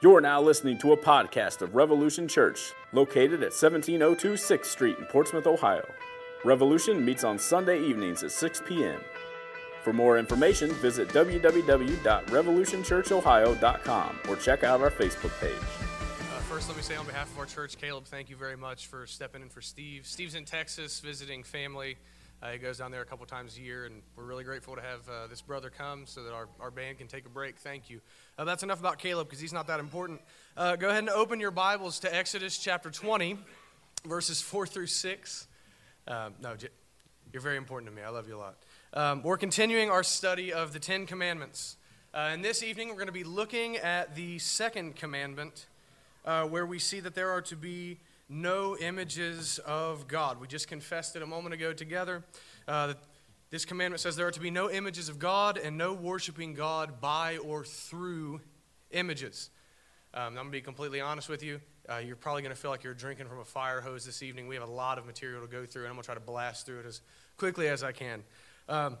You're now listening to a podcast of Revolution Church, located at 1702 6th Street in Portsmouth, Ohio. Revolution meets on Sunday evenings at 6 p.m. For more information, visit www.revolutionchurchohio.com or check out our Facebook page. Uh, first, let me say on behalf of our church, Caleb, thank you very much for stepping in for Steve. Steve's in Texas visiting family. Uh, he goes down there a couple times a year, and we're really grateful to have uh, this brother come so that our, our band can take a break. Thank you. Uh, that's enough about Caleb because he's not that important. Uh, go ahead and open your Bibles to Exodus chapter 20, verses 4 through 6. Um, no, you're very important to me. I love you a lot. Um, we're continuing our study of the Ten Commandments. Uh, and this evening, we're going to be looking at the second commandment, uh, where we see that there are to be no images of God. We just confessed it a moment ago together. Uh, this commandment says there are to be no images of God and no worshiping God by or through images. Um, I'm going to be completely honest with you. Uh, you're probably going to feel like you're drinking from a fire hose this evening. We have a lot of material to go through, and I'm going to try to blast through it as quickly as I can. Um,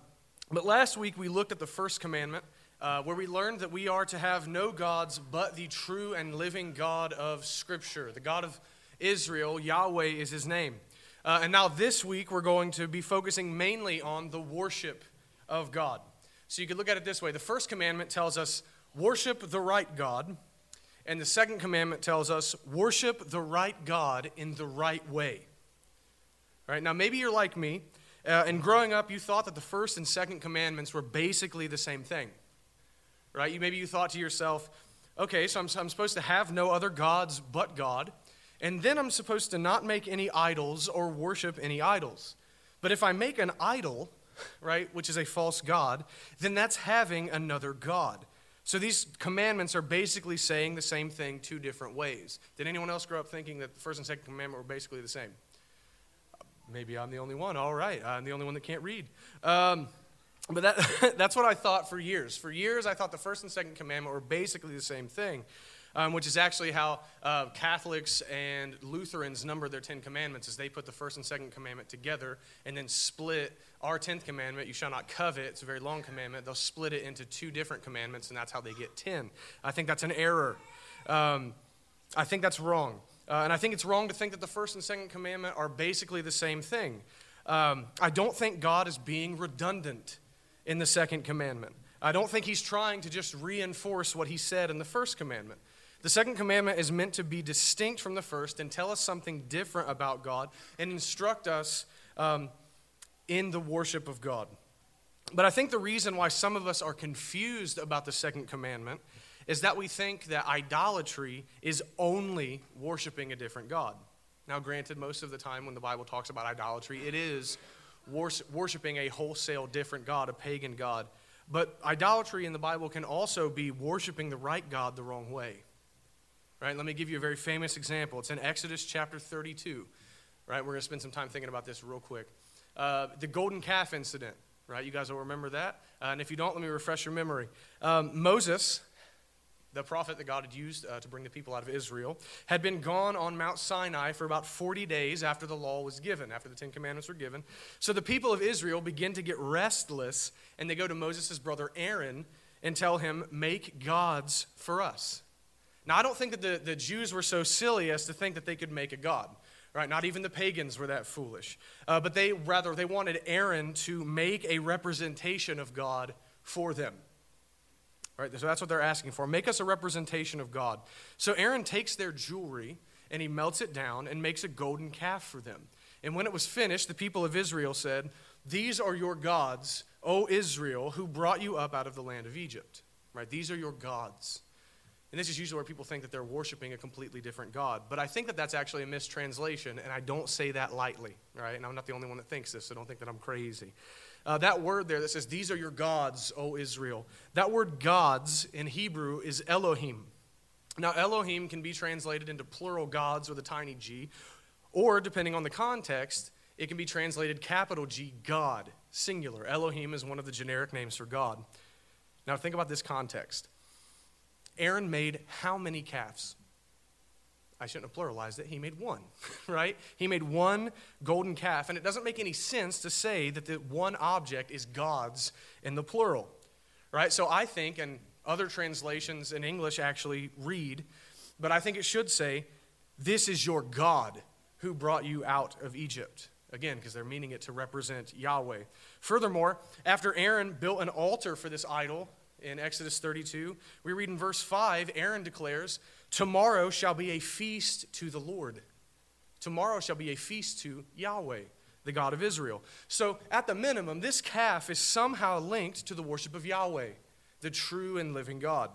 but last week we looked at the first commandment, uh, where we learned that we are to have no gods but the true and living God of Scripture, the God of Israel, Yahweh is his name. Uh, and now this week, we're going to be focusing mainly on the worship of God. So you could look at it this way the first commandment tells us, worship the right God. And the second commandment tells us, worship the right God in the right way. All right, now maybe you're like me, uh, and growing up, you thought that the first and second commandments were basically the same thing. Right? You, maybe you thought to yourself, okay, so I'm, I'm supposed to have no other gods but God. And then I'm supposed to not make any idols or worship any idols. But if I make an idol, right, which is a false God, then that's having another God. So these commandments are basically saying the same thing two different ways. Did anyone else grow up thinking that the first and second commandment were basically the same? Maybe I'm the only one. All right, I'm the only one that can't read. Um, but that, that's what I thought for years. For years, I thought the first and second commandment were basically the same thing um, which is actually how uh, Catholics and Lutherans number their Ten Commandments, is they put the first and second commandment together and then split our tenth commandment, you shall not covet, it's a very long commandment, they'll split it into two different commandments, and that's how they get ten. I think that's an error. Um, I think that's wrong. Uh, and I think it's wrong to think that the first and second commandment are basically the same thing. Um, I don't think God is being redundant in the second commandment. I don't think he's trying to just reinforce what he said in the first commandment. The second commandment is meant to be distinct from the first and tell us something different about God and instruct us um, in the worship of God. But I think the reason why some of us are confused about the second commandment is that we think that idolatry is only worshiping a different God. Now, granted, most of the time when the Bible talks about idolatry, it is worshiping a wholesale different God, a pagan God. But idolatry in the Bible can also be worshiping the right God the wrong way. Right? Let me give you a very famous example. It's in Exodus chapter 32. Right? We're going to spend some time thinking about this real quick. Uh, the golden calf incident. Right? You guys will remember that. Uh, and if you don't, let me refresh your memory. Um, Moses, the prophet that God had used uh, to bring the people out of Israel, had been gone on Mount Sinai for about 40 days after the law was given, after the Ten Commandments were given. So the people of Israel begin to get restless, and they go to Moses' brother Aaron and tell him, Make gods for us. Now, I don't think that the, the Jews were so silly as to think that they could make a god. Right? Not even the pagans were that foolish. Uh, but they rather they wanted Aaron to make a representation of God for them. Right? So that's what they're asking for. Make us a representation of God. So Aaron takes their jewelry and he melts it down and makes a golden calf for them. And when it was finished, the people of Israel said, These are your gods, O Israel, who brought you up out of the land of Egypt. Right? These are your gods. And this is usually where people think that they're worshiping a completely different God. But I think that that's actually a mistranslation, and I don't say that lightly, right? And I'm not the only one that thinks this, so don't think that I'm crazy. Uh, that word there that says, These are your gods, O Israel, that word gods in Hebrew is Elohim. Now, Elohim can be translated into plural gods with a tiny g, or depending on the context, it can be translated capital G, God, singular. Elohim is one of the generic names for God. Now, think about this context. Aaron made how many calves? I shouldn't have pluralized it. He made one, right? He made one golden calf. And it doesn't make any sense to say that the one object is God's in the plural, right? So I think, and other translations in English actually read, but I think it should say, This is your God who brought you out of Egypt. Again, because they're meaning it to represent Yahweh. Furthermore, after Aaron built an altar for this idol in Exodus 32, we read in verse 5 Aaron declares, Tomorrow shall be a feast to the Lord. Tomorrow shall be a feast to Yahweh, the God of Israel. So, at the minimum, this calf is somehow linked to the worship of Yahweh, the true and living God.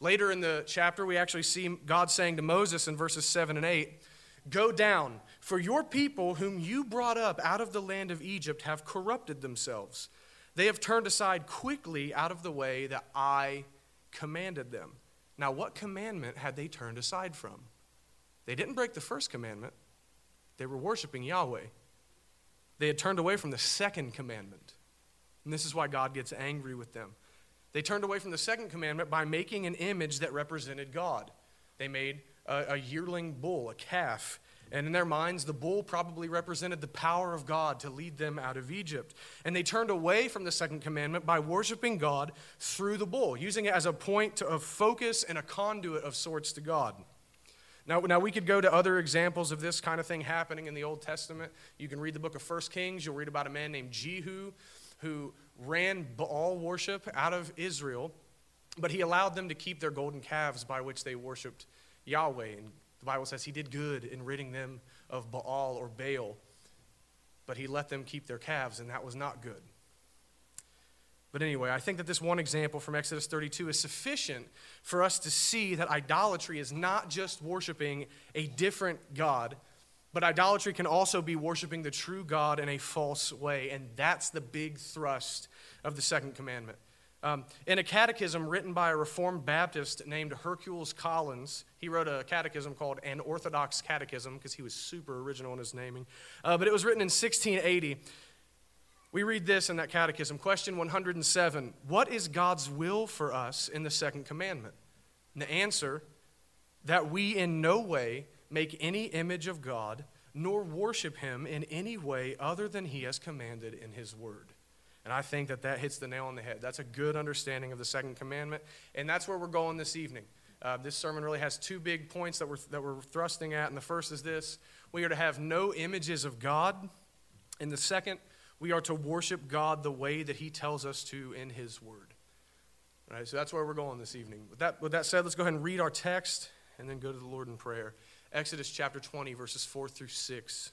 Later in the chapter, we actually see God saying to Moses in verses 7 and 8, Go down, for your people whom you brought up out of the land of Egypt have corrupted themselves. They have turned aside quickly out of the way that I commanded them. Now, what commandment had they turned aside from? They didn't break the first commandment, they were worshiping Yahweh. They had turned away from the second commandment. And this is why God gets angry with them. They turned away from the second commandment by making an image that represented God. They made a, a yearling bull, a calf. And in their minds, the bull probably represented the power of God to lead them out of Egypt. And they turned away from the second commandment by worshiping God through the bull, using it as a point of focus and a conduit of sorts to God. Now, now, we could go to other examples of this kind of thing happening in the Old Testament. You can read the book of 1 Kings. You'll read about a man named Jehu who ran Baal worship out of Israel, but he allowed them to keep their golden calves by which they worshiped Yahweh. And the Bible says he did good in ridding them of Baal or Baal, but he let them keep their calves, and that was not good. But anyway, I think that this one example from Exodus 32 is sufficient for us to see that idolatry is not just worshiping a different God, but idolatry can also be worshiping the true God in a false way. And that's the big thrust of the second commandment. Um, in a catechism written by a Reformed Baptist named Hercules Collins, he wrote a catechism called An Orthodox Catechism because he was super original in his naming. Uh, but it was written in 1680. We read this in that catechism. Question 107 What is God's will for us in the second commandment? And the answer that we in no way make any image of God, nor worship him in any way other than he has commanded in his word. And I think that that hits the nail on the head. That's a good understanding of the second commandment. And that's where we're going this evening. Uh, this sermon really has two big points that we're, that we're thrusting at. And the first is this we are to have no images of God. And the second, we are to worship God the way that He tells us to in His Word. All right, so that's where we're going this evening. With that, with that said, let's go ahead and read our text and then go to the Lord in prayer. Exodus chapter 20, verses 4 through 6.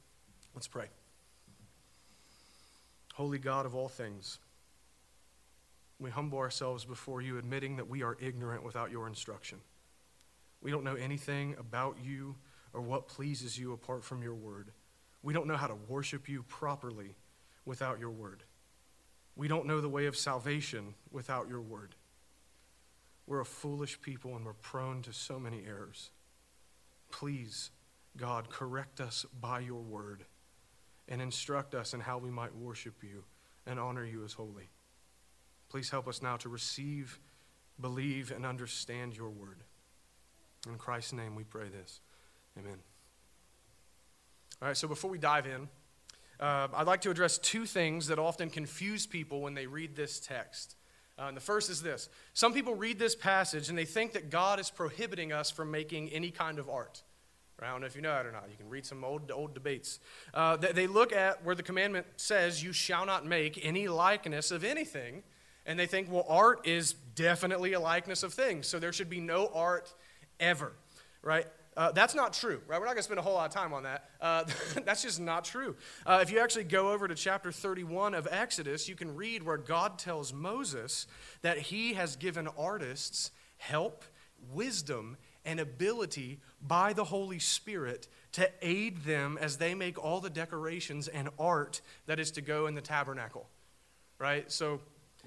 Let's pray. Holy God of all things, we humble ourselves before you, admitting that we are ignorant without your instruction. We don't know anything about you or what pleases you apart from your word. We don't know how to worship you properly without your word. We don't know the way of salvation without your word. We're a foolish people and we're prone to so many errors. Please, God, correct us by your word and instruct us in how we might worship you and honor you as holy. Please help us now to receive, believe, and understand your word. In Christ's name we pray this. Amen. All right, so before we dive in, uh, I'd like to address two things that often confuse people when they read this text. Uh, and the first is this some people read this passage and they think that God is prohibiting us from making any kind of art. I don't know if you know that or not. You can read some old, old debates. Uh, they, they look at where the commandment says, You shall not make any likeness of anything. And they think, well, art is definitely a likeness of things. So there should be no art ever, right? Uh, that's not true, right? We're not going to spend a whole lot of time on that. Uh, that's just not true. Uh, if you actually go over to chapter 31 of Exodus, you can read where God tells Moses that he has given artists help, wisdom, and ability by the Holy Spirit to aid them as they make all the decorations and art that is to go in the tabernacle. Right? So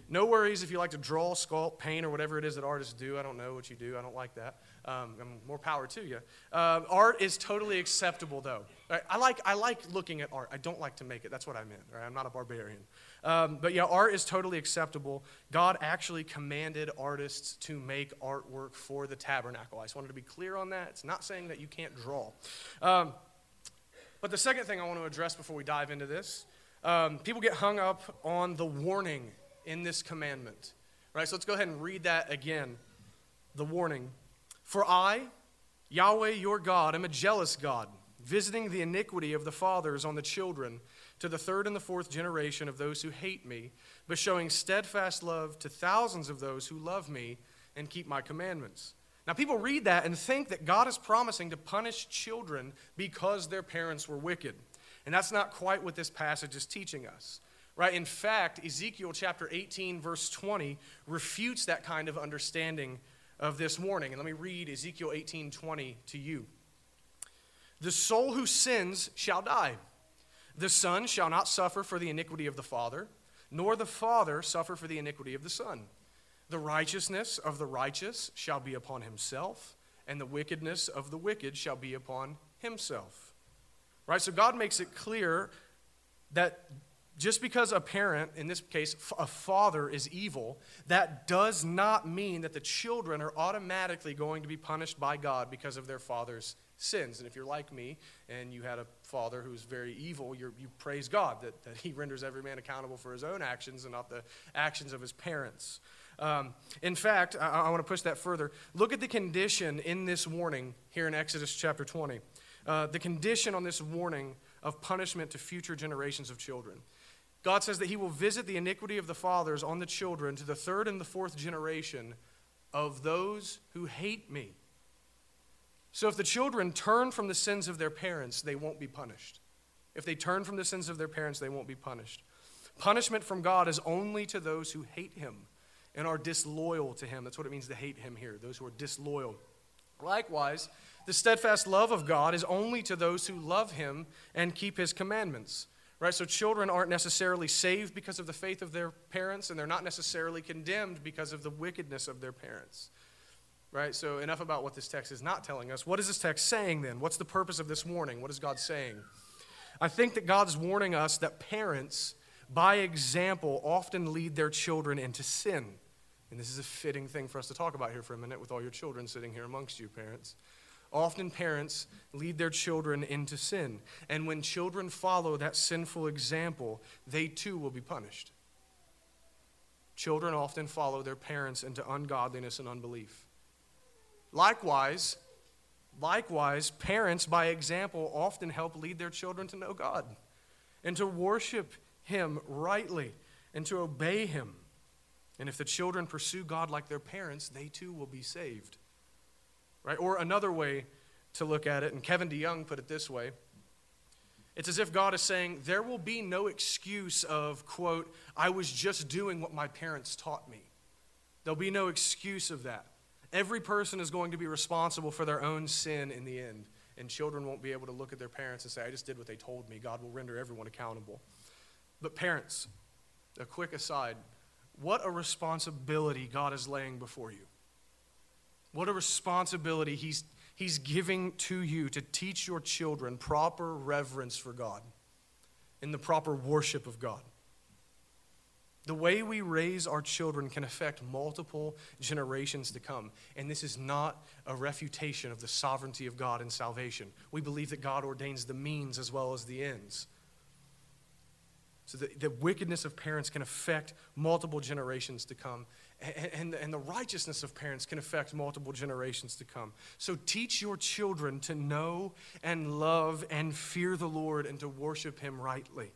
No worries if you like to draw, sculpt, paint, or whatever it is that artists do. I don't know what you do. I don't like that. Um, more power to you. Uh, art is totally acceptable, though. Right? I like I like looking at art. I don't like to make it. That's what I meant. Right? I'm not a barbarian. Um, but yeah, art is totally acceptable. God actually commanded artists to make artwork for the tabernacle. I just wanted to be clear on that. It's not saying that you can't draw. Um, but the second thing I want to address before we dive into this, um, people get hung up on the warning in this commandment. Right? So let's go ahead and read that again. The warning. For I, Yahweh your God, am a jealous God, visiting the iniquity of the fathers on the children to the third and the fourth generation of those who hate me, but showing steadfast love to thousands of those who love me and keep my commandments. Now, people read that and think that God is promising to punish children because their parents were wicked. And that's not quite what this passage is teaching us. Right? In fact, Ezekiel chapter 18, verse 20, refutes that kind of understanding of this morning. And let me read Ezekiel 18, 20 to you. The soul who sins shall die. The son shall not suffer for the iniquity of the father, nor the father suffer for the iniquity of the son. The righteousness of the righteous shall be upon himself, and the wickedness of the wicked shall be upon himself. Right? So God makes it clear that just because a parent, in this case, a father, is evil, that does not mean that the children are automatically going to be punished by God because of their father's sins. And if you're like me and you had a father who's very evil, you praise God that, that he renders every man accountable for his own actions and not the actions of his parents. Um, in fact, I, I want to push that further. Look at the condition in this warning here in Exodus chapter 20. Uh, the condition on this warning of punishment to future generations of children. God says that He will visit the iniquity of the fathers on the children to the third and the fourth generation of those who hate me. So if the children turn from the sins of their parents, they won't be punished. If they turn from the sins of their parents, they won't be punished. Punishment from God is only to those who hate Him and are disloyal to Him. That's what it means to hate Him here, those who are disloyal. Likewise, the steadfast love of God is only to those who love Him and keep His commandments. Right? So children aren't necessarily saved because of the faith of their parents, and they're not necessarily condemned because of the wickedness of their parents. Right? So enough about what this text is not telling us. What is this text saying then? What's the purpose of this warning? What is God saying? I think that God's warning us that parents, by example, often lead their children into sin. And this is a fitting thing for us to talk about here for a minute with all your children sitting here amongst you, parents. Often parents lead their children into sin. And when children follow that sinful example, they too will be punished. Children often follow their parents into ungodliness and unbelief. Likewise, likewise, parents by example often help lead their children to know God and to worship him rightly and to obey him. And if the children pursue God like their parents, they too will be saved. Right? Or another way to look at it, and Kevin DeYoung put it this way it's as if God is saying, There will be no excuse of, quote, I was just doing what my parents taught me. There'll be no excuse of that. Every person is going to be responsible for their own sin in the end. And children won't be able to look at their parents and say, I just did what they told me. God will render everyone accountable. But, parents, a quick aside what a responsibility God is laying before you. What a responsibility he's, he's giving to you to teach your children proper reverence for God and the proper worship of God. The way we raise our children can affect multiple generations to come. And this is not a refutation of the sovereignty of God in salvation. We believe that God ordains the means as well as the ends. So the, the wickedness of parents can affect multiple generations to come. And, and, the righteousness of parents can affect multiple generations to come. So teach your children to know and love and fear the Lord and to worship Him rightly.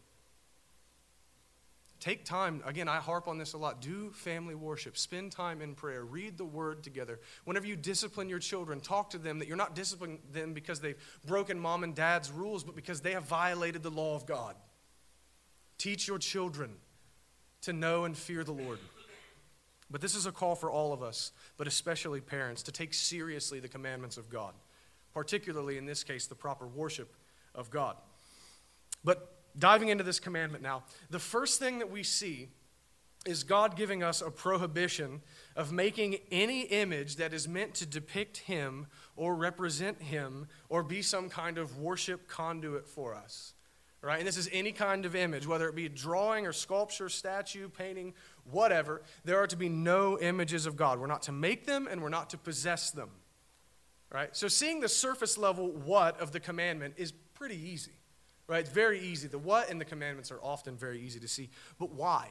Take time. Again, I harp on this a lot. Do family worship. Spend time in prayer. Read the word together. Whenever you discipline your children, talk to them that you're not disciplining them because they've broken mom and dad's rules, but because they have violated the law of God. Teach your children to know and fear the Lord. But this is a call for all of us, but especially parents, to take seriously the commandments of God, particularly in this case, the proper worship of God. But diving into this commandment now, the first thing that we see is God giving us a prohibition of making any image that is meant to depict Him or represent Him or be some kind of worship conduit for us. Right? And this is any kind of image, whether it be drawing or sculpture, statue, painting, whatever. There are to be no images of God. We're not to make them and we're not to possess them. Right? So seeing the surface level what of the commandment is pretty easy. Right? It's very easy. The what and the commandments are often very easy to see. But why?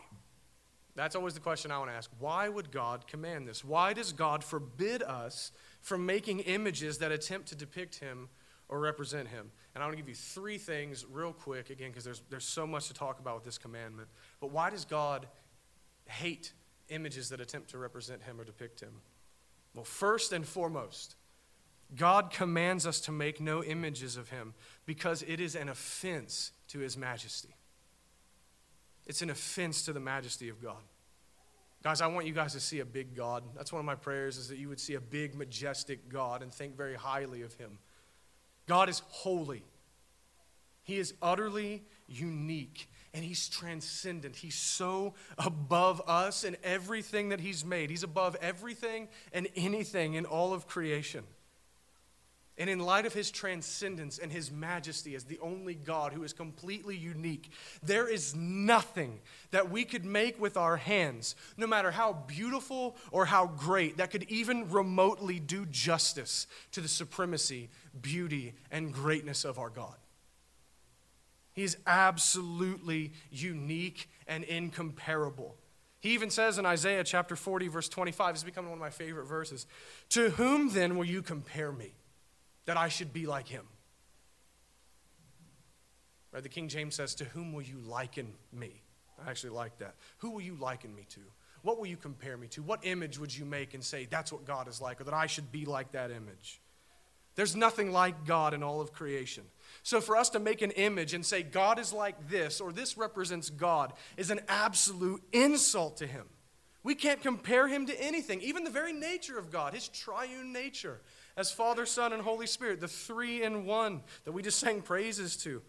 That's always the question I want to ask. Why would God command this? Why does God forbid us from making images that attempt to depict Him or represent Him? And I want to give you three things real quick, again, because there's, there's so much to talk about with this commandment. But why does God hate images that attempt to represent Him or depict Him? Well, first and foremost, God commands us to make no images of Him because it is an offense to His majesty. It's an offense to the majesty of God. Guys, I want you guys to see a big God. That's one of my prayers is that you would see a big, majestic God and think very highly of him. God is holy. He is utterly unique and he's transcendent. He's so above us and everything that he's made. He's above everything and anything in all of creation. And in light of his transcendence and his majesty as the only God who is completely unique, there is nothing that we could make with our hands, no matter how beautiful or how great, that could even remotely do justice to the supremacy, beauty, and greatness of our God. He is absolutely unique and incomparable. He even says in Isaiah chapter 40, verse 25, it's become one of my favorite verses To whom then will you compare me? That I should be like him. Right? The King James says, To whom will you liken me? I actually like that. Who will you liken me to? What will you compare me to? What image would you make and say, That's what God is like, or that I should be like that image? There's nothing like God in all of creation. So for us to make an image and say, God is like this, or this represents God, is an absolute insult to Him. We can't compare Him to anything, even the very nature of God, His triune nature as Father, Son, and Holy Spirit, the three in one that we just sang praises to.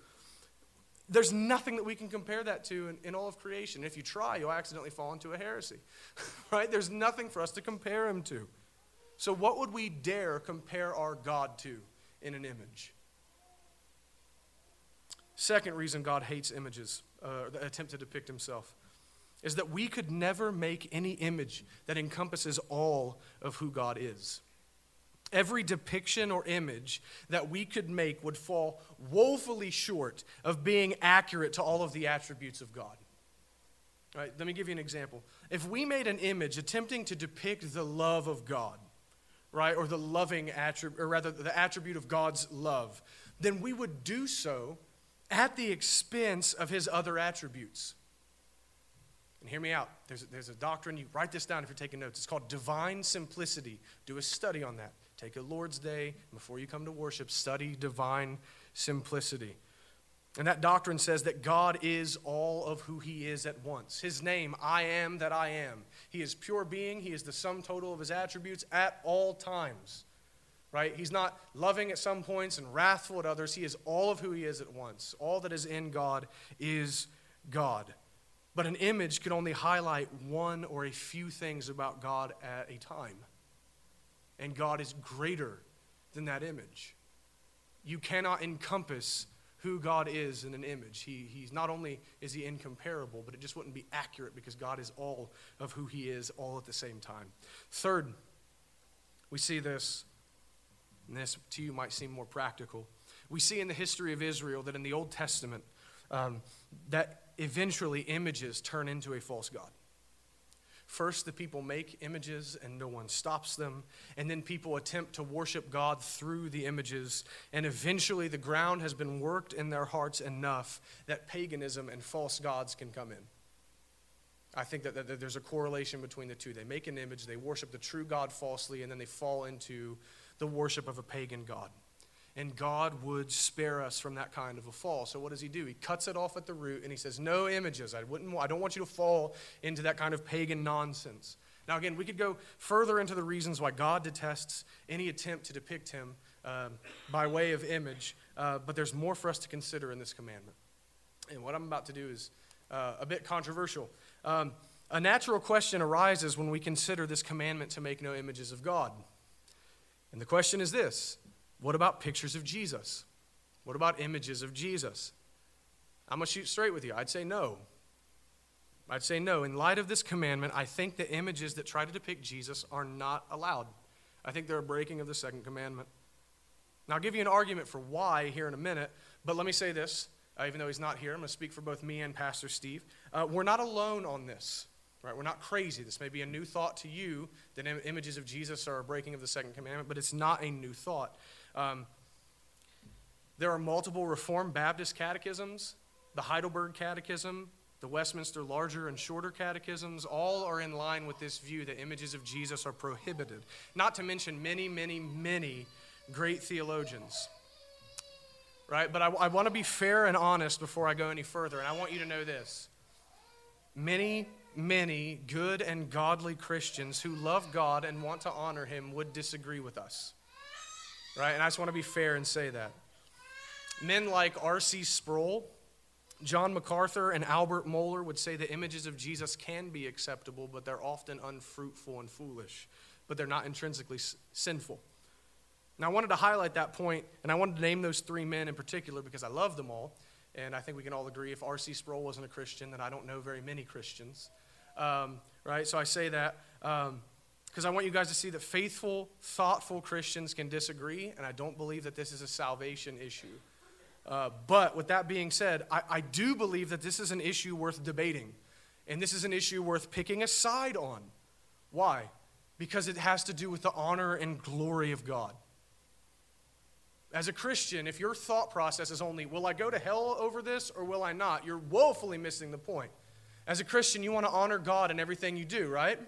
There's nothing that we can compare that to in, in all of creation. If you try, you'll accidentally fall into a heresy. right? There's nothing for us to compare him to. So, what would we dare compare our God to in an image? Second reason God hates images, uh, that attempt to depict himself, is that we could never make any image that encompasses all of who God is. Every depiction or image that we could make would fall woefully short of being accurate to all of the attributes of God. All right, let me give you an example. If we made an image attempting to depict the love of God, right, or the loving attribute, or rather the attribute of God's love, then we would do so at the expense of his other attributes. And hear me out. There's, there's a doctrine, you write this down if you're taking notes. It's called divine simplicity. Do a study on that. Take a Lord's Day, before you come to worship, study divine simplicity. And that doctrine says that God is all of who He is at once. His name, I am that I am. He is pure being, He is the sum total of His attributes at all times. Right? He's not loving at some points and wrathful at others. He is all of who He is at once. All that is in God is God. But an image can only highlight one or a few things about God at a time and God is greater than that image. You cannot encompass who God is in an image. He, he's not only is he incomparable, but it just wouldn't be accurate because God is all of who he is all at the same time. Third, we see this, and this to you might seem more practical. We see in the history of Israel that in the Old Testament, um, that eventually images turn into a false God. First, the people make images and no one stops them. And then people attempt to worship God through the images. And eventually, the ground has been worked in their hearts enough that paganism and false gods can come in. I think that, that, there's a correlation between the two. They make an image, they worship the true God falsely, and then they fall into the worship of a pagan God and God would spare us from that kind of a fall. So what does he do? He cuts it off at the root and he says, "No images. I wouldn't I don't want you to fall into that kind of pagan nonsense." Now again, we could go further into the reasons why God detests any attempt to depict him um, by way of image, uh, but there's more for us to consider in this commandment. And what I'm about to do is uh, a bit controversial. Um, a natural question arises when we consider this commandment to make no images of God. And the question is this what about pictures of Jesus? What about images of Jesus? I'm going to shoot straight with you. I'd say no. I'd say no. In light of this commandment, I think the images that try to depict Jesus are not allowed. I think they're a breaking of the second commandment. Now, I'll give you an argument for why here in a minute, but let me say this. Uh, even though he's not here, I'm going to speak for both me and Pastor Steve. Uh, we're not alone on this. Right? We're not crazy. This may be a new thought to you that Im- images of Jesus are a breaking of the second commandment, but it's not a new thought. Um, there are multiple Reformed Baptist catechisms, the Heidelberg Catechism, the Westminster Larger and Shorter Catechisms, all are in line with this view that images of Jesus are prohibited. Not to mention many, many, many great theologians. Right? But I, I want to be fair and honest before I go any further, and I want you to know this. Many many good and godly Christians who love God and want to honor Him would disagree with us. Right? And I just want to be fair and say that. Men like R.C. Sproul, John MacArthur, and Albert Mohler would say the images of Jesus can be acceptable, but they're often unfruitful and foolish, but they're not intrinsically sinful. Now, I wanted to highlight that point, and I wanted to name those three men in particular because I love them all. And I think we can all agree if R.C. Sproul wasn't a Christian, then I don't know very many Christians. Um, right? So I say that because I want you guys to see that faithful, thoughtful Christians can disagree, and I don't believe that this is a salvation issue. Uh, but with that being said, I, I do believe that this is an issue worth debating, and this is an issue worth picking a side on. Why? Because it has to do with the honor and glory of God. As a Christian, if your thought process is only, will I go to hell over this or will I not? You're woefully missing the point. As a Christian, you want to honor God in everything you do, right?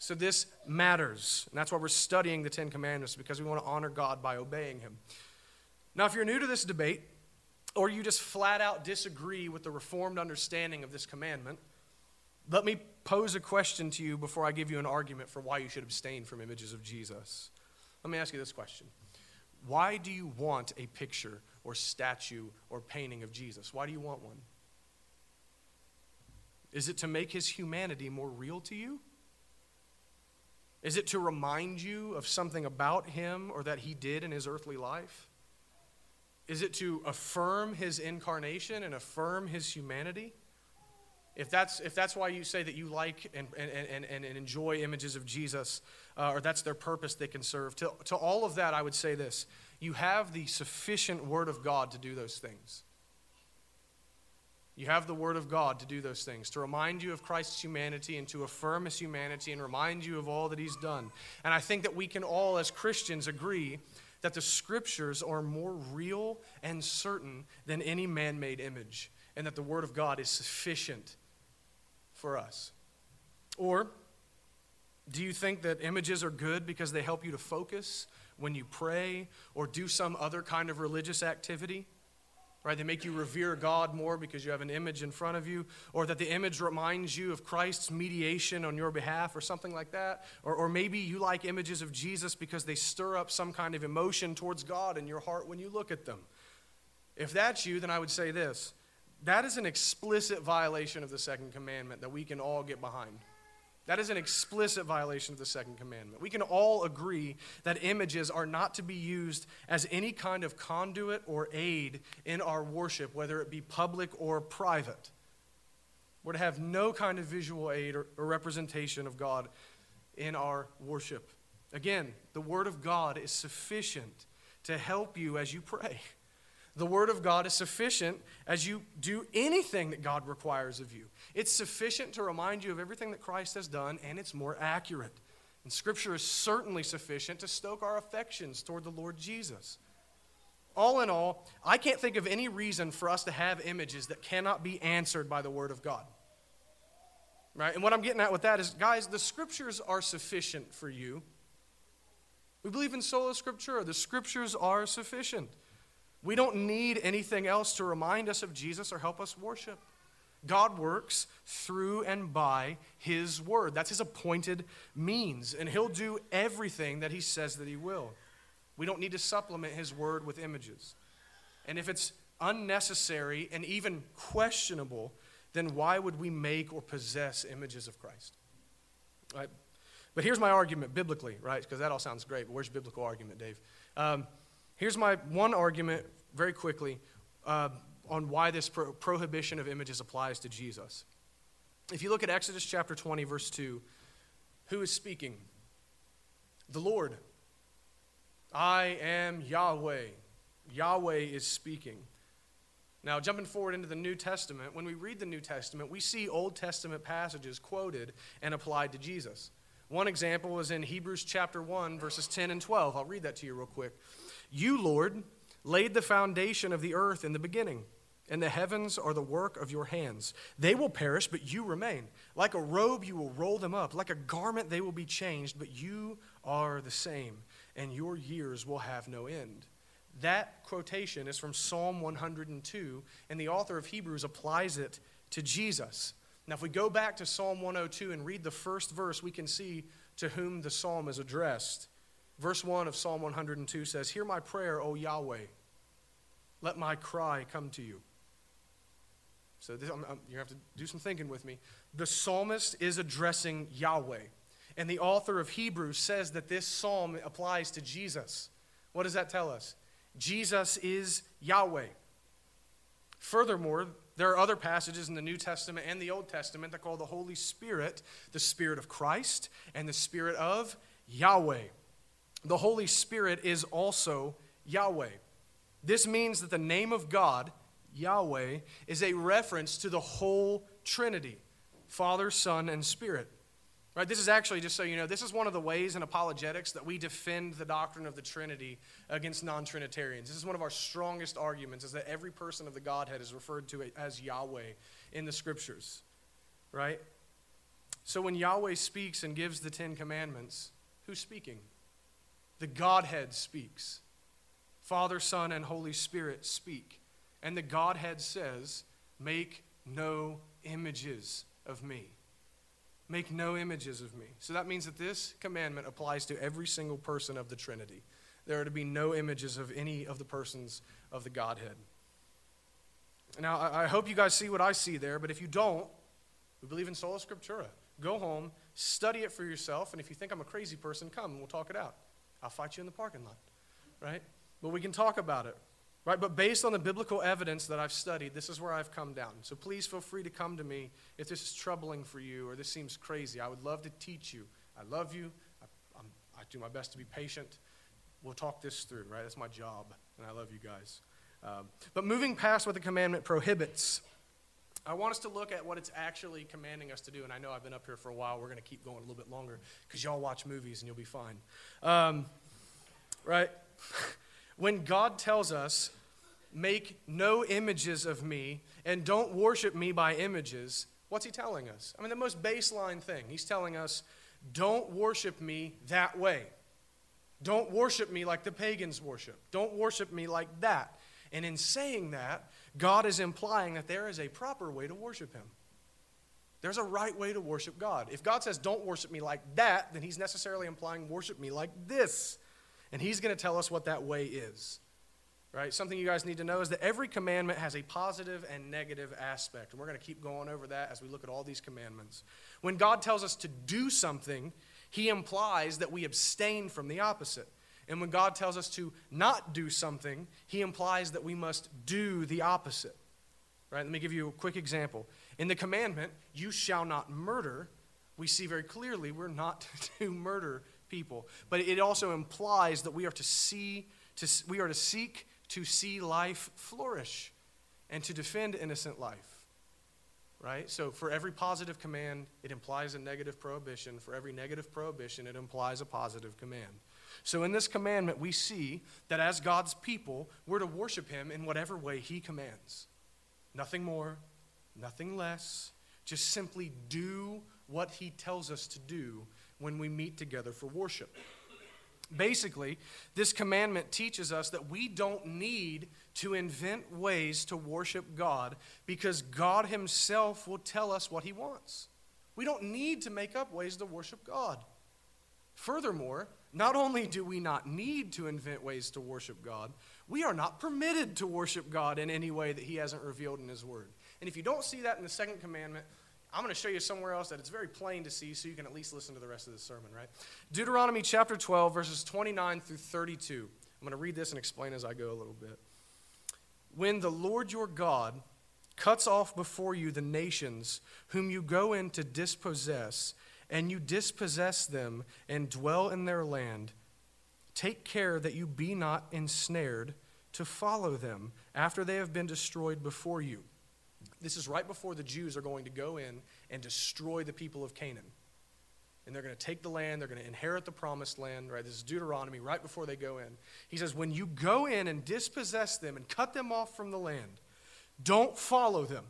So this matters. And that's why we're studying the Ten Commandments, because we want to honor God by obeying Him. Now, if you're new to this debate, or you just flat out disagree with the Reformed understanding of this commandment, let me pose a question to you before I give you an argument for why you should abstain from images of Jesus. Let me ask you this question Why do you want a picture or statue or painting of Jesus? Why do you want one? Is it to make his humanity more real to you? Is it to remind you of something about him or that he did in his earthly life? Is it to affirm his incarnation and affirm his humanity? If that's, if that's why you say that you like and, and, and, and enjoy images of Jesus, uh, or that's their purpose they can serve, to, to all of that, I would say this you have the sufficient Word of God to do those things. You have the Word of God to do those things, to remind you of Christ's humanity and to affirm his humanity and remind you of all that he's done. And I think that we can all, as Christians, agree that the Scriptures are more real and certain than any man made image, and that the Word of God is sufficient for us. Or do you think that images are good because they help you to focus when you pray or do some other kind of religious activity? Right? They make you revere God more because you have an image in front of you, or that the image reminds you of Christ's mediation on your behalf, or something like that. Or, or maybe you like images of Jesus because they stir up some kind of emotion towards God in your heart when you look at them. If that's you, then I would say this that is an explicit violation of the second commandment that we can all get behind. That is an explicit violation of the second commandment. We can all agree that images are not to be used as any kind of conduit or aid in our worship, whether it be public or private. We're to have no kind of visual aid or, or representation of God in our worship. Again, the Word of God is sufficient to help you as you pray. The Word of God is sufficient as you do anything that God requires of you. It's sufficient to remind you of everything that Christ has done, and it's more accurate. And Scripture is certainly sufficient to stoke our affections toward the Lord Jesus. All in all, I can't think of any reason for us to have images that cannot be answered by the Word of God. Right? And what I'm getting at with that is, guys, the Scriptures are sufficient for you. We believe in sola scriptura. The Scriptures are sufficient. We don't need anything else to remind us of Jesus or help us worship. God works through and by His Word. That's His appointed means, and He'll do everything that He says that He will. We don't need to supplement His Word with images. And if it's unnecessary and even questionable, then why would we make or possess images of Christ? Right? But here's my argument biblically, right? Because that all sounds great, but where's biblical argument, Dave? Um, here's my one argument, very quickly, uh, on why this pro- prohibition of images applies to Jesus. If you look at Exodus chapter 20, verse 2, who is speaking? The Lord. I am Yahweh. Yahweh is speaking. Now, jumping forward into the New Testament, when we read the New Testament, we see Old Testament passages quoted and applied to Jesus. One example is in Hebrews chapter 1, verses 10 and 12. I'll read that to you real quick. You, Lord, laid the foundation of the earth in the beginning, and the heavens are the work of your hands. They will perish, but you remain. Like a robe, you will roll them up. Like a garment, they will be changed, but you are the same, and your years will have no end. That quotation is from Psalm 102, and the author of Hebrews applies it to Jesus. Now, if we go back to Psalm 102 and read the first verse, we can see to whom the psalm is addressed. Verse 1 of Psalm 102 says, Hear my prayer, O Yahweh. Let my cry come to you. So this, I'm, I'm, you have to do some thinking with me. The psalmist is addressing Yahweh. And the author of Hebrews says that this psalm applies to Jesus. What does that tell us? Jesus is Yahweh. Furthermore, there are other passages in the New Testament and the Old Testament that call the Holy Spirit the Spirit of Christ and the Spirit of Yahweh. The Holy Spirit is also Yahweh. This means that the name of God, Yahweh, is a reference to the whole Trinity Father, Son, and Spirit. Right, this is actually, just so you know, this is one of the ways in apologetics that we defend the doctrine of the Trinity against non Trinitarians. This is one of our strongest arguments, is that every person of the Godhead is referred to as Yahweh in the Scriptures. Right? So when Yahweh speaks and gives the Ten Commandments, who's speaking? The Godhead speaks. Father, Son, and Holy Spirit speak. And the Godhead says, Make no images of me. Make no images of me. So that means that this commandment applies to every single person of the Trinity. There are to be no images of any of the persons of the Godhead. Now, I hope you guys see what I see there, but if you don't, we believe in sola scriptura. Go home, study it for yourself, and if you think I'm a crazy person, come and we'll talk it out. I'll fight you in the parking lot, right? But we can talk about it. Right? But based on the biblical evidence that I've studied, this is where I've come down. So please feel free to come to me if this is troubling for you or this seems crazy. I would love to teach you. I love you. I, I do my best to be patient. We'll talk this through, right? That's my job, and I love you guys. Um, but moving past what the commandment prohibits, I want us to look at what it's actually commanding us to do. And I know I've been up here for a while. We're going to keep going a little bit longer because y'all watch movies and you'll be fine. Um, right? when God tells us, make no images of me and don't worship me by images, what's he telling us? I mean, the most baseline thing. He's telling us, don't worship me that way. Don't worship me like the pagans worship. Don't worship me like that. And in saying that, God is implying that there is a proper way to worship him. There's a right way to worship God. If God says, don't worship me like that, then he's necessarily implying, worship me like this. And he's going to tell us what that way is. Right? Something you guys need to know is that every commandment has a positive and negative aspect. And we're going to keep going over that as we look at all these commandments. When God tells us to do something, he implies that we abstain from the opposite. And when God tells us to not do something, he implies that we must do the opposite. Right? Let me give you a quick example. In the commandment, you shall not murder, we see very clearly we're not to murder people. But it also implies that we are to see, to, we are to seek to see life flourish and to defend innocent life. Right? So for every positive command, it implies a negative prohibition. For every negative prohibition, it implies a positive command. So in this commandment, we see that as God's people, we're to worship Him in whatever way He commands. Nothing more, nothing less. Just simply do what He tells us to do when we meet together for worship. Basically, this commandment teaches us that we don't need to invent ways to worship God because God Himself will tell us what He wants. We don't need to make up ways to worship God. Furthermore, not only do we not need to invent ways to worship God, we are not permitted to worship God in any way that He hasn't revealed in His Word. And if you don't see that in the second commandment, I'm going to show you somewhere else that it's very plain to see so you can at least listen to the rest of the sermon, right? Deuteronomy chapter 12, verses 29 through 32. I'm going to read this and explain as I go a little bit. When the Lord your God cuts off before you the nations whom you go in to dispossess, and you dispossess them and dwell in their land, take care that you be not ensnared to follow them after they have been destroyed before you. This is right before the Jews are going to go in and destroy the people of Canaan. And they're going to take the land, they're going to inherit the promised land, right? This is Deuteronomy right before they go in. He says, When you go in and dispossess them and cut them off from the land, don't follow them.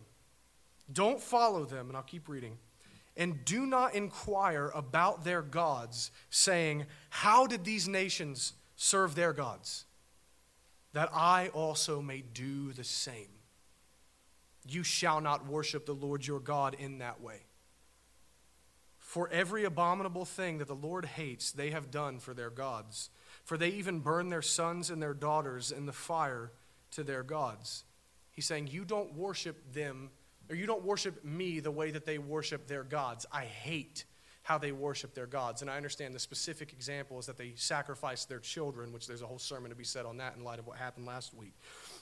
Don't follow them. And I'll keep reading. And do not inquire about their gods, saying, How did these nations serve their gods? That I also may do the same. You shall not worship the Lord your God in that way. For every abominable thing that the Lord hates, they have done for their gods. For they even burn their sons and their daughters in the fire to their gods. He's saying, You don't worship them, or you don't worship me the way that they worship their gods. I hate how they worship their gods. And I understand the specific example is that they sacrifice their children, which there's a whole sermon to be said on that in light of what happened last week.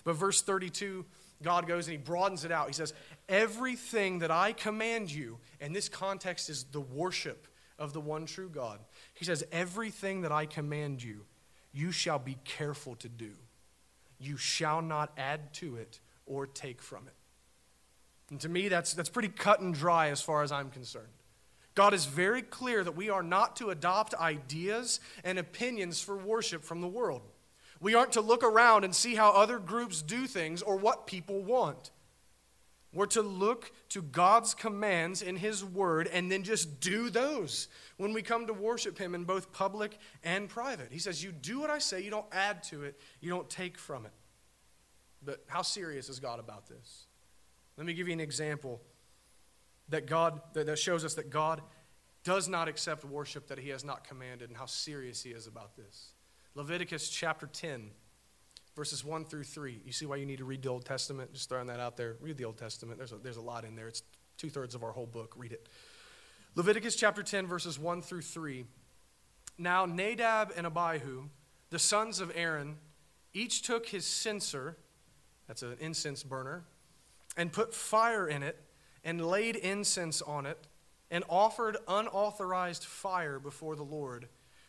But verse 32 God goes and he broadens it out. He says, Everything that I command you, and this context is the worship of the one true God. He says, Everything that I command you, you shall be careful to do. You shall not add to it or take from it. And to me, that's, that's pretty cut and dry as far as I'm concerned. God is very clear that we are not to adopt ideas and opinions for worship from the world. We aren't to look around and see how other groups do things or what people want. We're to look to God's commands in His Word and then just do those when we come to worship Him in both public and private. He says, You do what I say, you don't add to it, you don't take from it. But how serious is God about this? Let me give you an example that God that shows us that God does not accept worship that He has not commanded and how serious He is about this. Leviticus chapter 10, verses 1 through 3. You see why you need to read the Old Testament? Just throwing that out there. Read the Old Testament. There's a, there's a lot in there. It's two thirds of our whole book. Read it. Leviticus chapter 10, verses 1 through 3. Now Nadab and Abihu, the sons of Aaron, each took his censer, that's an incense burner, and put fire in it, and laid incense on it, and offered unauthorized fire before the Lord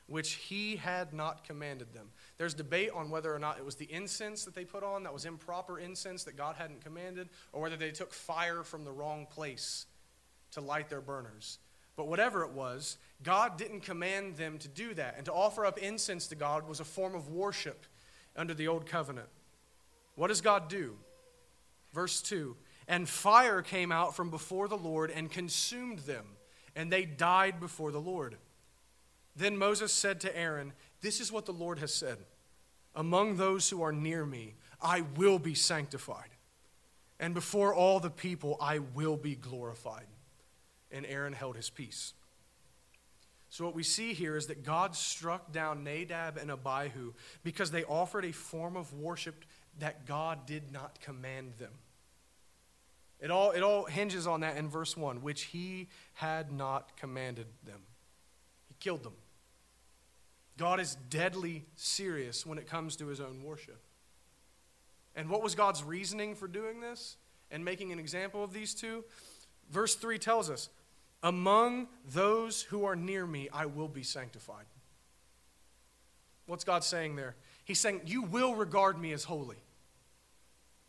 which he had not commanded them. There's debate on whether or not it was the incense that they put on that was improper incense that God hadn't commanded, or whether they took fire from the wrong place to light their burners. But whatever it was, God didn't command them to do that. And to offer up incense to God was a form of worship under the old covenant. What does God do? Verse 2 And fire came out from before the Lord and consumed them, and they died before the Lord. Then Moses said to Aaron, This is what the Lord has said Among those who are near me, I will be sanctified, and before all the people, I will be glorified. And Aaron held his peace. So, what we see here is that God struck down Nadab and Abihu because they offered a form of worship that God did not command them. It all, it all hinges on that in verse 1, which he had not commanded them. He killed them. God is deadly serious when it comes to his own worship. And what was God's reasoning for doing this and making an example of these two? Verse 3 tells us, Among those who are near me, I will be sanctified. What's God saying there? He's saying, You will regard me as holy.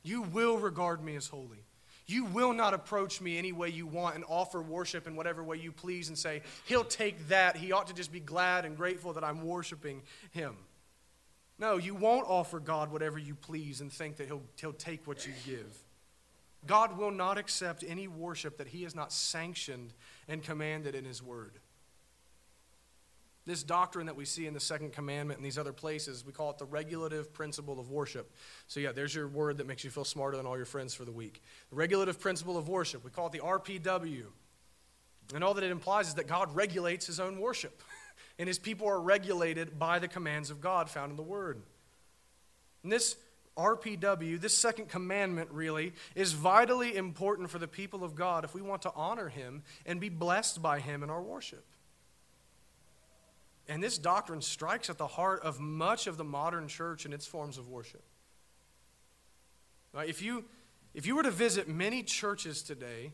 You will regard me as holy. You will not approach me any way you want and offer worship in whatever way you please and say, He'll take that. He ought to just be glad and grateful that I'm worshiping Him. No, you won't offer God whatever you please and think that He'll, he'll take what you give. God will not accept any worship that He has not sanctioned and commanded in His Word. This doctrine that we see in the second commandment and these other places, we call it the regulative principle of worship. So, yeah, there's your word that makes you feel smarter than all your friends for the week. The regulative principle of worship, we call it the RPW. And all that it implies is that God regulates his own worship, and his people are regulated by the commands of God found in the word. And this RPW, this second commandment really, is vitally important for the people of God if we want to honor Him and be blessed by Him in our worship. And this doctrine strikes at the heart of much of the modern church and its forms of worship. If, you, if you were to visit many churches today,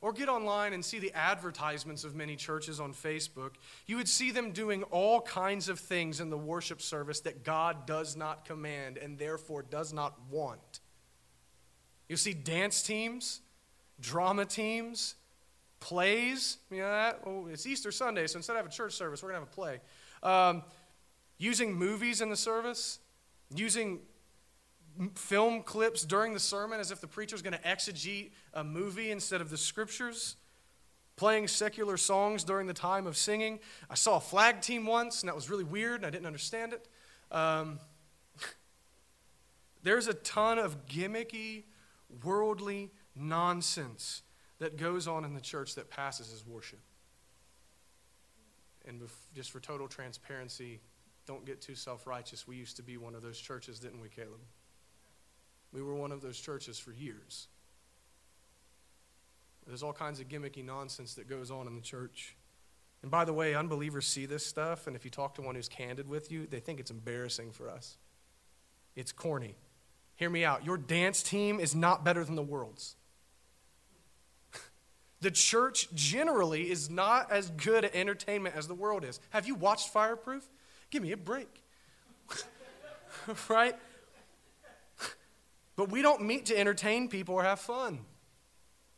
or get online and see the advertisements of many churches on Facebook, you would see them doing all kinds of things in the worship service that God does not command and therefore does not want. You'll see dance teams, drama teams, plays. You know that? Oh, it's Easter Sunday, so instead of a church service, we're going to have a play. Um, using movies in the service, using film clips during the sermon as if the preacher's going to exegete a movie instead of the scriptures, playing secular songs during the time of singing. I saw a flag team once, and that was really weird, and I didn't understand it. Um, there's a ton of gimmicky, worldly nonsense that goes on in the church that passes as worship. And just for total transparency, don't get too self righteous. We used to be one of those churches, didn't we, Caleb? We were one of those churches for years. There's all kinds of gimmicky nonsense that goes on in the church. And by the way, unbelievers see this stuff, and if you talk to one who's candid with you, they think it's embarrassing for us. It's corny. Hear me out. Your dance team is not better than the world's. The church generally is not as good at entertainment as the world is. Have you watched Fireproof? Give me a break. right? But we don't meet to entertain people or have fun.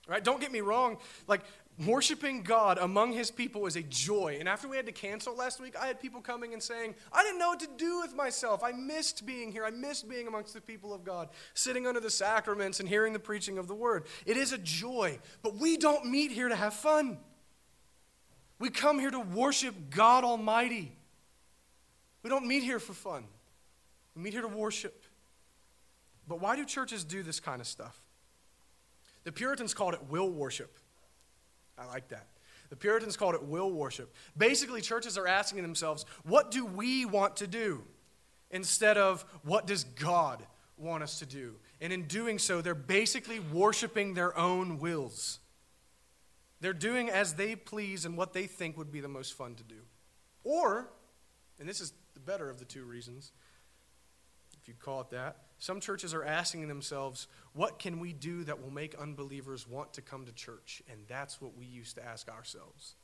Right? Don't get me wrong. Like, worshiping God among his people is a joy. And after we had to cancel last week, I had people coming and saying, I didn't know what to do with myself. I missed being here. I missed being amongst the people of God, sitting under the sacraments and hearing the preaching of the word. It is a joy. But we don't meet here to have fun. We come here to worship God Almighty. We don't meet here for fun. We meet here to worship. But why do churches do this kind of stuff? The Puritans called it will worship. I like that. The Puritans called it will worship. Basically, churches are asking themselves, what do we want to do? Instead of, what does God want us to do? And in doing so, they're basically worshiping their own wills. They're doing as they please and what they think would be the most fun to do. Or, and this is the better of the two reasons, if you call it that, some churches are asking themselves, what can we do that will make unbelievers want to come to church? And that's what we used to ask ourselves.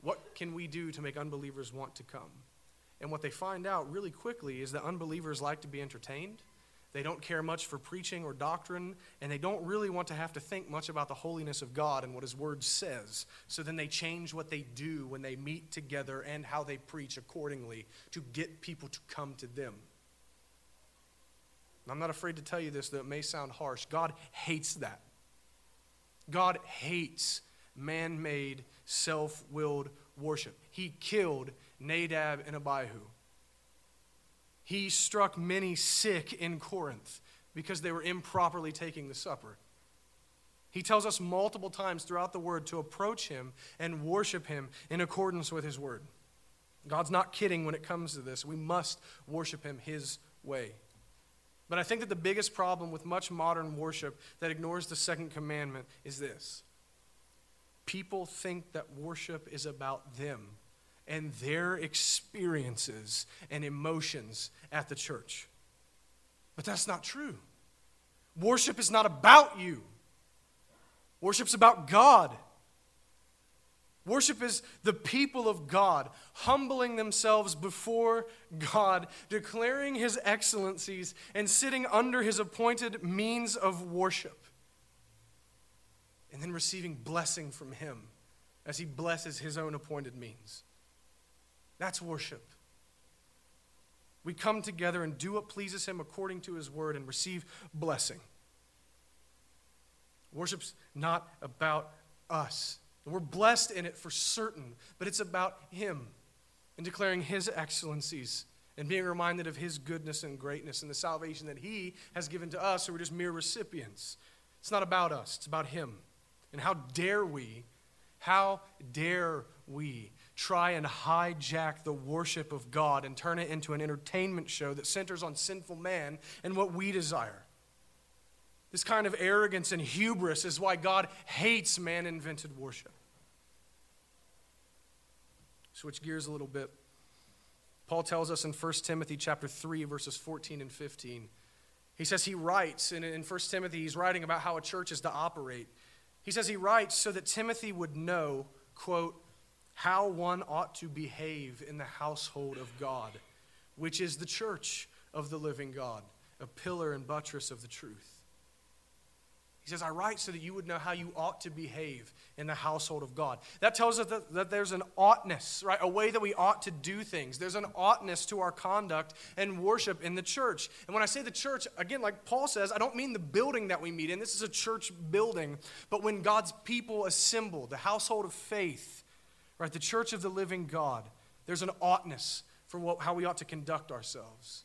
What can we do to make unbelievers want to come? And what they find out really quickly is that unbelievers like to be entertained. They don't care much for preaching or doctrine, and they don't really want to have to think much about the holiness of God and what His Word says. So then they change what they do when they meet together and how they preach accordingly to get people to come to them. I'm not afraid to tell you this, though it may sound harsh. God hates that. God hates man made, self willed worship. He killed Nadab and Abihu. He struck many sick in Corinth because they were improperly taking the supper. He tells us multiple times throughout the word to approach him and worship him in accordance with his word. God's not kidding when it comes to this. We must worship him his way. But I think that the biggest problem with much modern worship that ignores the second commandment is this people think that worship is about them and their experiences and emotions at the church. But that's not true. Worship is not about you, worship's about God. Worship is the people of God humbling themselves before God, declaring his excellencies, and sitting under his appointed means of worship. And then receiving blessing from him as he blesses his own appointed means. That's worship. We come together and do what pleases him according to his word and receive blessing. Worship's not about us. We're blessed in it for certain, but it's about Him and declaring His excellencies and being reminded of His goodness and greatness and the salvation that He has given to us, who are just mere recipients. It's not about us, it's about Him. And how dare we, how dare we try and hijack the worship of God and turn it into an entertainment show that centers on sinful man and what we desire. This kind of arrogance and hubris is why God hates man invented worship. Switch gears a little bit. Paul tells us in 1 Timothy chapter 3 verses 14 and 15. He says he writes and in 1 Timothy he's writing about how a church is to operate. He says he writes so that Timothy would know, quote, how one ought to behave in the household of God, which is the church of the living God, a pillar and buttress of the truth. He says, I write so that you would know how you ought to behave in the household of God. That tells us that, that there's an oughtness, right? A way that we ought to do things. There's an oughtness to our conduct and worship in the church. And when I say the church, again, like Paul says, I don't mean the building that we meet in. This is a church building. But when God's people assemble, the household of faith, right? The church of the living God, there's an oughtness for what, how we ought to conduct ourselves.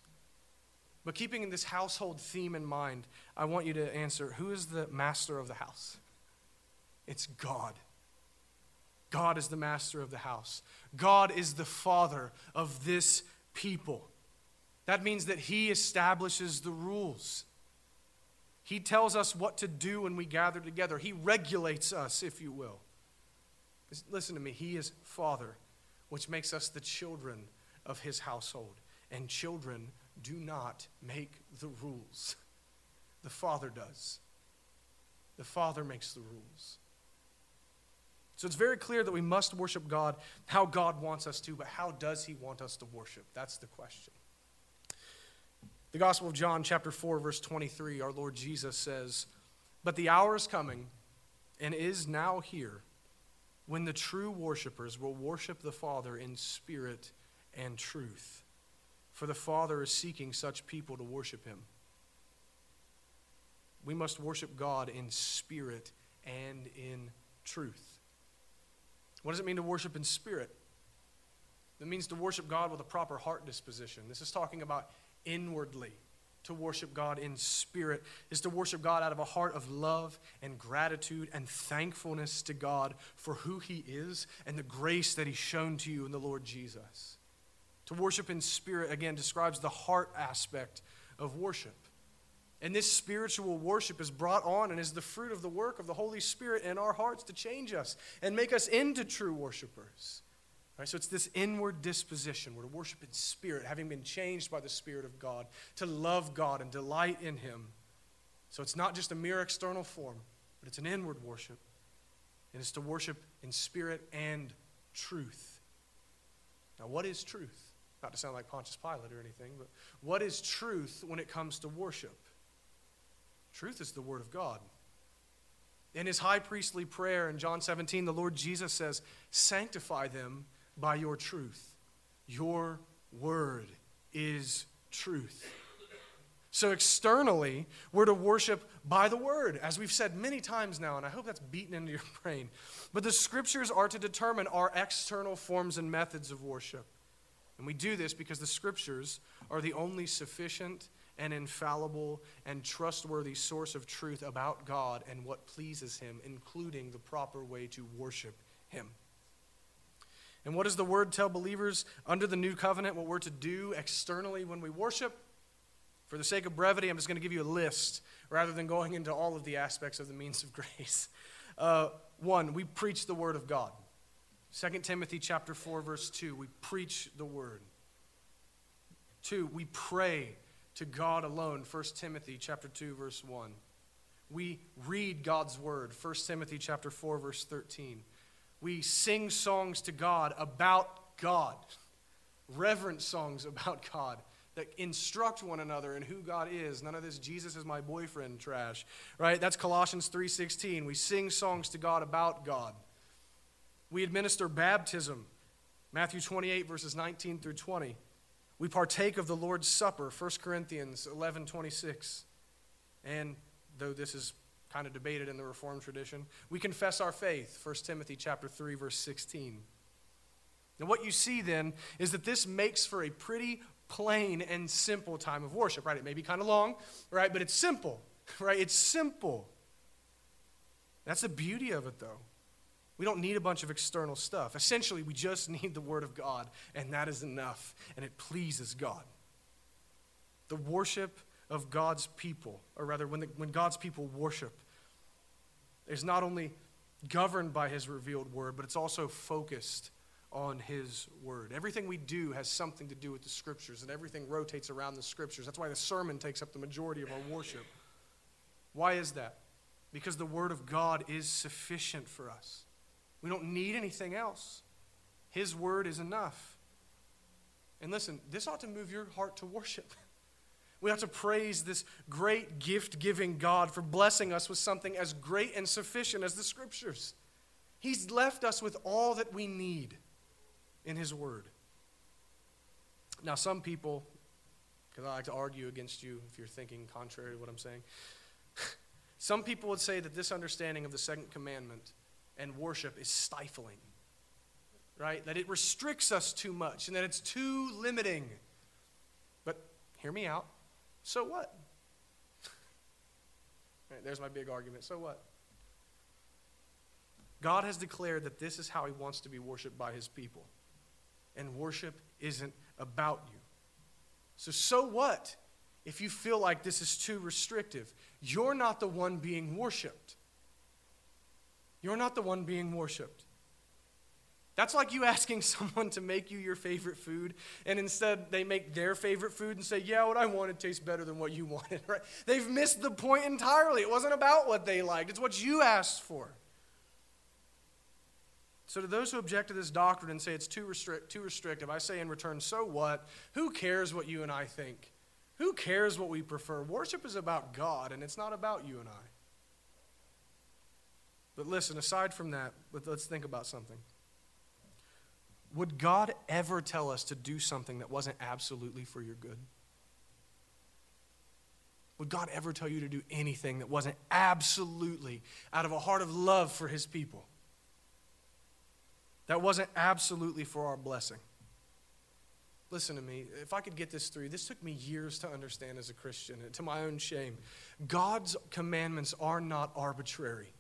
But keeping this household theme in mind, I want you to answer who is the master of the house? It's God. God is the master of the house. God is the father of this people. That means that He establishes the rules. He tells us what to do when we gather together. He regulates us, if you will. Listen to me. He is Father, which makes us the children of His household. And children do not make the rules. The Father does. The Father makes the rules. So it's very clear that we must worship God how God wants us to, but how does He want us to worship? That's the question. The Gospel of John, chapter 4, verse 23, our Lord Jesus says, But the hour is coming and is now here when the true worshipers will worship the Father in spirit and truth for the Father is seeking such people to worship him. We must worship God in spirit and in truth. What does it mean to worship in spirit? It means to worship God with a proper heart disposition. This is talking about inwardly. To worship God in spirit is to worship God out of a heart of love and gratitude and thankfulness to God for who He is and the grace that He's shown to you in the Lord Jesus. To worship in spirit, again, describes the heart aspect of worship. And this spiritual worship is brought on and is the fruit of the work of the Holy Spirit in our hearts to change us and make us into true worshipers. Right, so it's this inward disposition. We're to worship in spirit, having been changed by the Spirit of God, to love God and delight in Him. So it's not just a mere external form, but it's an inward worship. And it's to worship in spirit and truth. Now, what is truth? Not to sound like Pontius Pilate or anything, but what is truth when it comes to worship? Truth is the Word of God. In his high priestly prayer in John 17, the Lord Jesus says, Sanctify them by your truth. Your word is truth. So, externally, we're to worship by the word, as we've said many times now, and I hope that's beaten into your brain. But the scriptures are to determine our external forms and methods of worship. And we do this because the scriptures are the only sufficient and infallible and trustworthy source of truth about God and what pleases Him, including the proper way to worship Him. And what does the word tell believers under the new covenant what we're to do externally when we worship? For the sake of brevity, I'm just going to give you a list rather than going into all of the aspects of the means of grace. Uh, one, we preach the word of God. 2 Timothy chapter 4 verse 2, we preach the word. 2, we pray to God alone. 1 Timothy chapter 2 verse 1. We read God's word. 1 Timothy chapter 4 verse 13. We sing songs to God about God. Reverent songs about God that instruct one another in who God is. None of this Jesus is my boyfriend trash, right? That's Colossians 3:16. We sing songs to God about God. We administer baptism, Matthew 28, verses 19 through 20. We partake of the Lord's Supper, 1 Corinthians 11, 26. And though this is kind of debated in the Reformed tradition, we confess our faith, 1 Timothy chapter 3, verse 16. Now, what you see then is that this makes for a pretty plain and simple time of worship, right? It may be kind of long, right? But it's simple, right? It's simple. That's the beauty of it, though. We don't need a bunch of external stuff. Essentially, we just need the Word of God, and that is enough, and it pleases God. The worship of God's people, or rather, when, the, when God's people worship, is not only governed by His revealed Word, but it's also focused on His Word. Everything we do has something to do with the Scriptures, and everything rotates around the Scriptures. That's why the sermon takes up the majority of our worship. Why is that? Because the Word of God is sufficient for us. We don't need anything else. His Word is enough. And listen, this ought to move your heart to worship. We ought to praise this great gift giving God for blessing us with something as great and sufficient as the Scriptures. He's left us with all that we need in His Word. Now, some people, because I like to argue against you if you're thinking contrary to what I'm saying, some people would say that this understanding of the second commandment and worship is stifling, right? That it restricts us too much and that it's too limiting. But hear me out. So what? right, there's my big argument. So what? God has declared that this is how he wants to be worshiped by his people. And worship isn't about you. So, so what if you feel like this is too restrictive? You're not the one being worshiped. You're not the one being worshiped. That's like you asking someone to make you your favorite food, and instead they make their favorite food and say, Yeah, what I wanted tastes better than what you wanted, right? They've missed the point entirely. It wasn't about what they liked, it's what you asked for. So, to those who object to this doctrine and say it's too, restrict, too restrictive, I say in return, so what? Who cares what you and I think? Who cares what we prefer? Worship is about God, and it's not about you and I. But listen, aside from that, let's think about something. Would God ever tell us to do something that wasn't absolutely for your good? Would God ever tell you to do anything that wasn't absolutely out of a heart of love for his people? That wasn't absolutely for our blessing. Listen to me. If I could get this through, this took me years to understand as a Christian, and to my own shame. God's commandments are not arbitrary.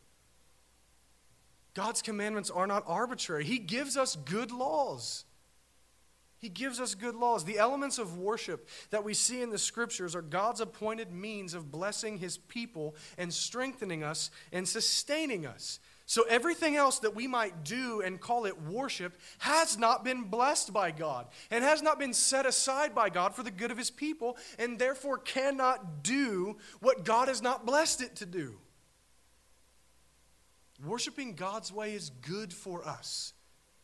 God's commandments are not arbitrary. He gives us good laws. He gives us good laws. The elements of worship that we see in the scriptures are God's appointed means of blessing his people and strengthening us and sustaining us. So everything else that we might do and call it worship has not been blessed by God and has not been set aside by God for the good of his people and therefore cannot do what God has not blessed it to do. Worshiping God's way is good for us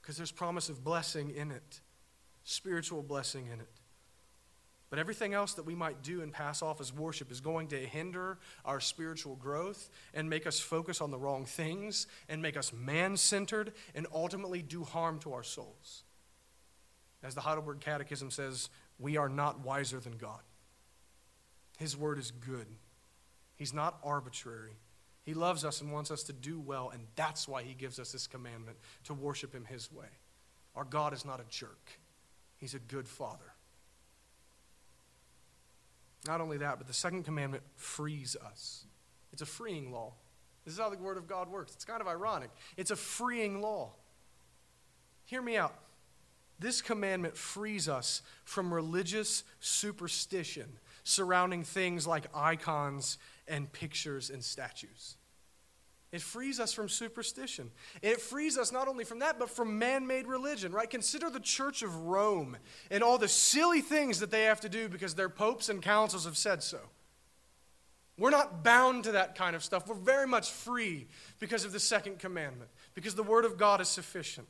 because there's promise of blessing in it, spiritual blessing in it. But everything else that we might do and pass off as worship is going to hinder our spiritual growth and make us focus on the wrong things and make us man centered and ultimately do harm to our souls. As the Heidelberg Catechism says, we are not wiser than God. His word is good, He's not arbitrary. He loves us and wants us to do well, and that's why He gives us this commandment to worship Him His way. Our God is not a jerk, He's a good Father. Not only that, but the second commandment frees us. It's a freeing law. This is how the Word of God works. It's kind of ironic. It's a freeing law. Hear me out. This commandment frees us from religious superstition surrounding things like icons and pictures and statues. It frees us from superstition. It frees us not only from that, but from man made religion, right? Consider the Church of Rome and all the silly things that they have to do because their popes and councils have said so. We're not bound to that kind of stuff. We're very much free because of the second commandment, because the Word of God is sufficient.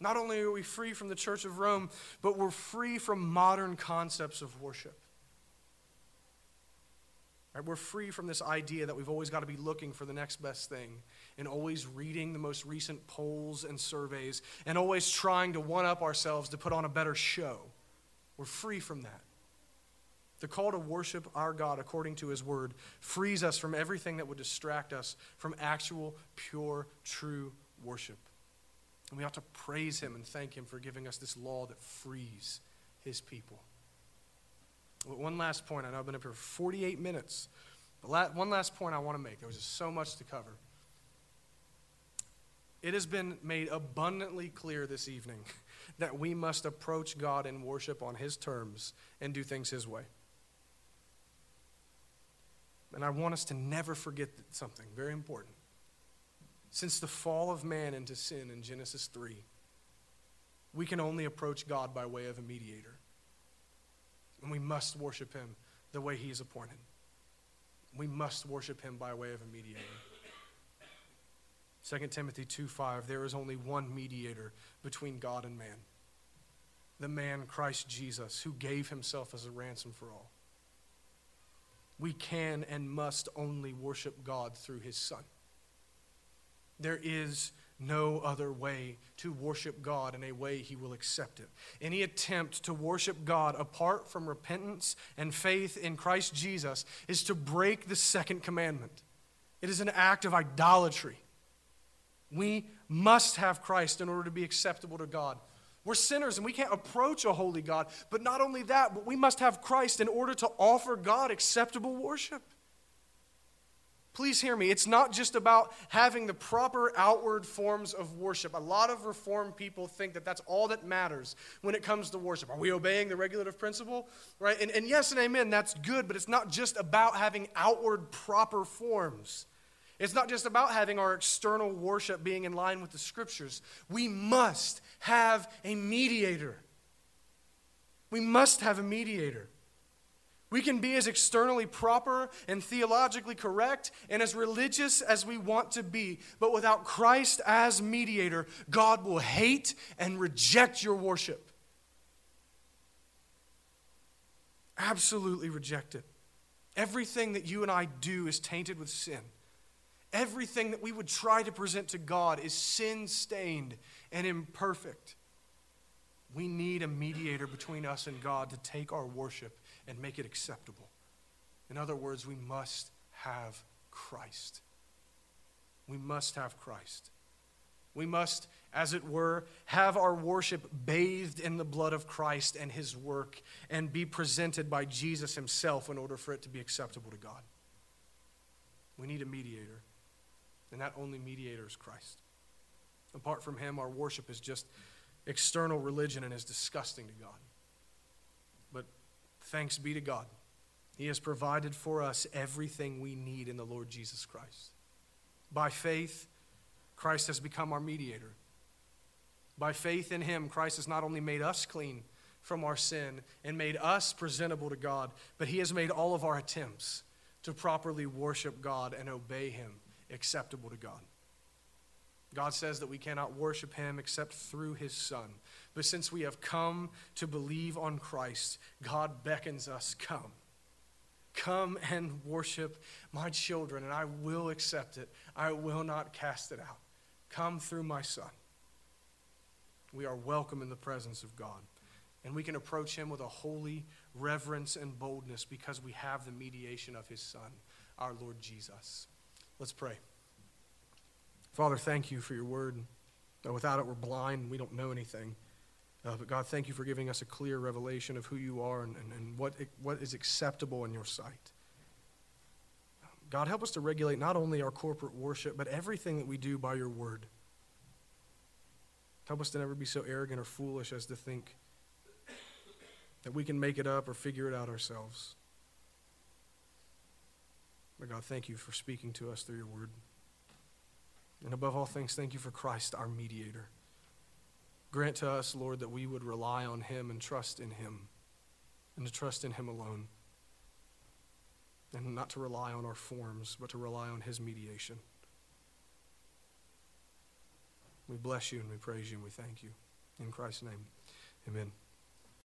Not only are we free from the Church of Rome, but we're free from modern concepts of worship. Right? We're free from this idea that we've always got to be looking for the next best thing and always reading the most recent polls and surveys and always trying to one up ourselves to put on a better show. We're free from that. The call to worship our God according to His Word frees us from everything that would distract us from actual, pure, true worship. And we ought to praise Him and thank Him for giving us this law that frees His people. One last point. I know I've been up here for 48 minutes. But one last point I want to make. There was just so much to cover. It has been made abundantly clear this evening that we must approach God in worship on His terms and do things His way. And I want us to never forget something very important. Since the fall of man into sin in Genesis 3, we can only approach God by way of a mediator. And we must worship him the way he is appointed. We must worship him by way of a mediator. 2 Timothy 2 5, there is only one mediator between God and man the man Christ Jesus, who gave himself as a ransom for all. We can and must only worship God through his Son. There is no other way to worship God in a way he will accept it. Any attempt to worship God apart from repentance and faith in Christ Jesus is to break the second commandment. It is an act of idolatry. We must have Christ in order to be acceptable to God. We're sinners and we can't approach a holy God. But not only that, but we must have Christ in order to offer God acceptable worship. Please hear me. It's not just about having the proper outward forms of worship. A lot of Reformed people think that that's all that matters when it comes to worship. Are we obeying the regulative principle? Right? And, and yes and amen, that's good, but it's not just about having outward proper forms. It's not just about having our external worship being in line with the scriptures. We must have a mediator. We must have a mediator. We can be as externally proper and theologically correct and as religious as we want to be, but without Christ as mediator, God will hate and reject your worship. Absolutely reject it. Everything that you and I do is tainted with sin. Everything that we would try to present to God is sin stained and imperfect. We need a mediator between us and God to take our worship and make it acceptable. In other words, we must have Christ. We must have Christ. We must, as it were, have our worship bathed in the blood of Christ and his work and be presented by Jesus himself in order for it to be acceptable to God. We need a mediator, and that only mediator is Christ. Apart from him, our worship is just external religion and is disgusting to God. Thanks be to God. He has provided for us everything we need in the Lord Jesus Christ. By faith, Christ has become our mediator. By faith in him, Christ has not only made us clean from our sin and made us presentable to God, but he has made all of our attempts to properly worship God and obey him acceptable to God. God says that we cannot worship him except through his Son. But since we have come to believe on Christ, God beckons us come. Come and worship my children, and I will accept it. I will not cast it out. Come through my Son. We are welcome in the presence of God. And we can approach him with a holy reverence and boldness because we have the mediation of his Son, our Lord Jesus. Let's pray. Father, thank you for your word. Without it, we're blind. We don't know anything. Uh, but God, thank you for giving us a clear revelation of who you are and, and, and what, what is acceptable in your sight. God, help us to regulate not only our corporate worship, but everything that we do by your word. Help us to never be so arrogant or foolish as to think that we can make it up or figure it out ourselves. But God, thank you for speaking to us through your word. And above all things, thank you for Christ, our mediator. Grant to us, Lord, that we would rely on him and trust in him, and to trust in him alone. And not to rely on our forms, but to rely on his mediation. We bless you and we praise you and we thank you. In Christ's name, amen.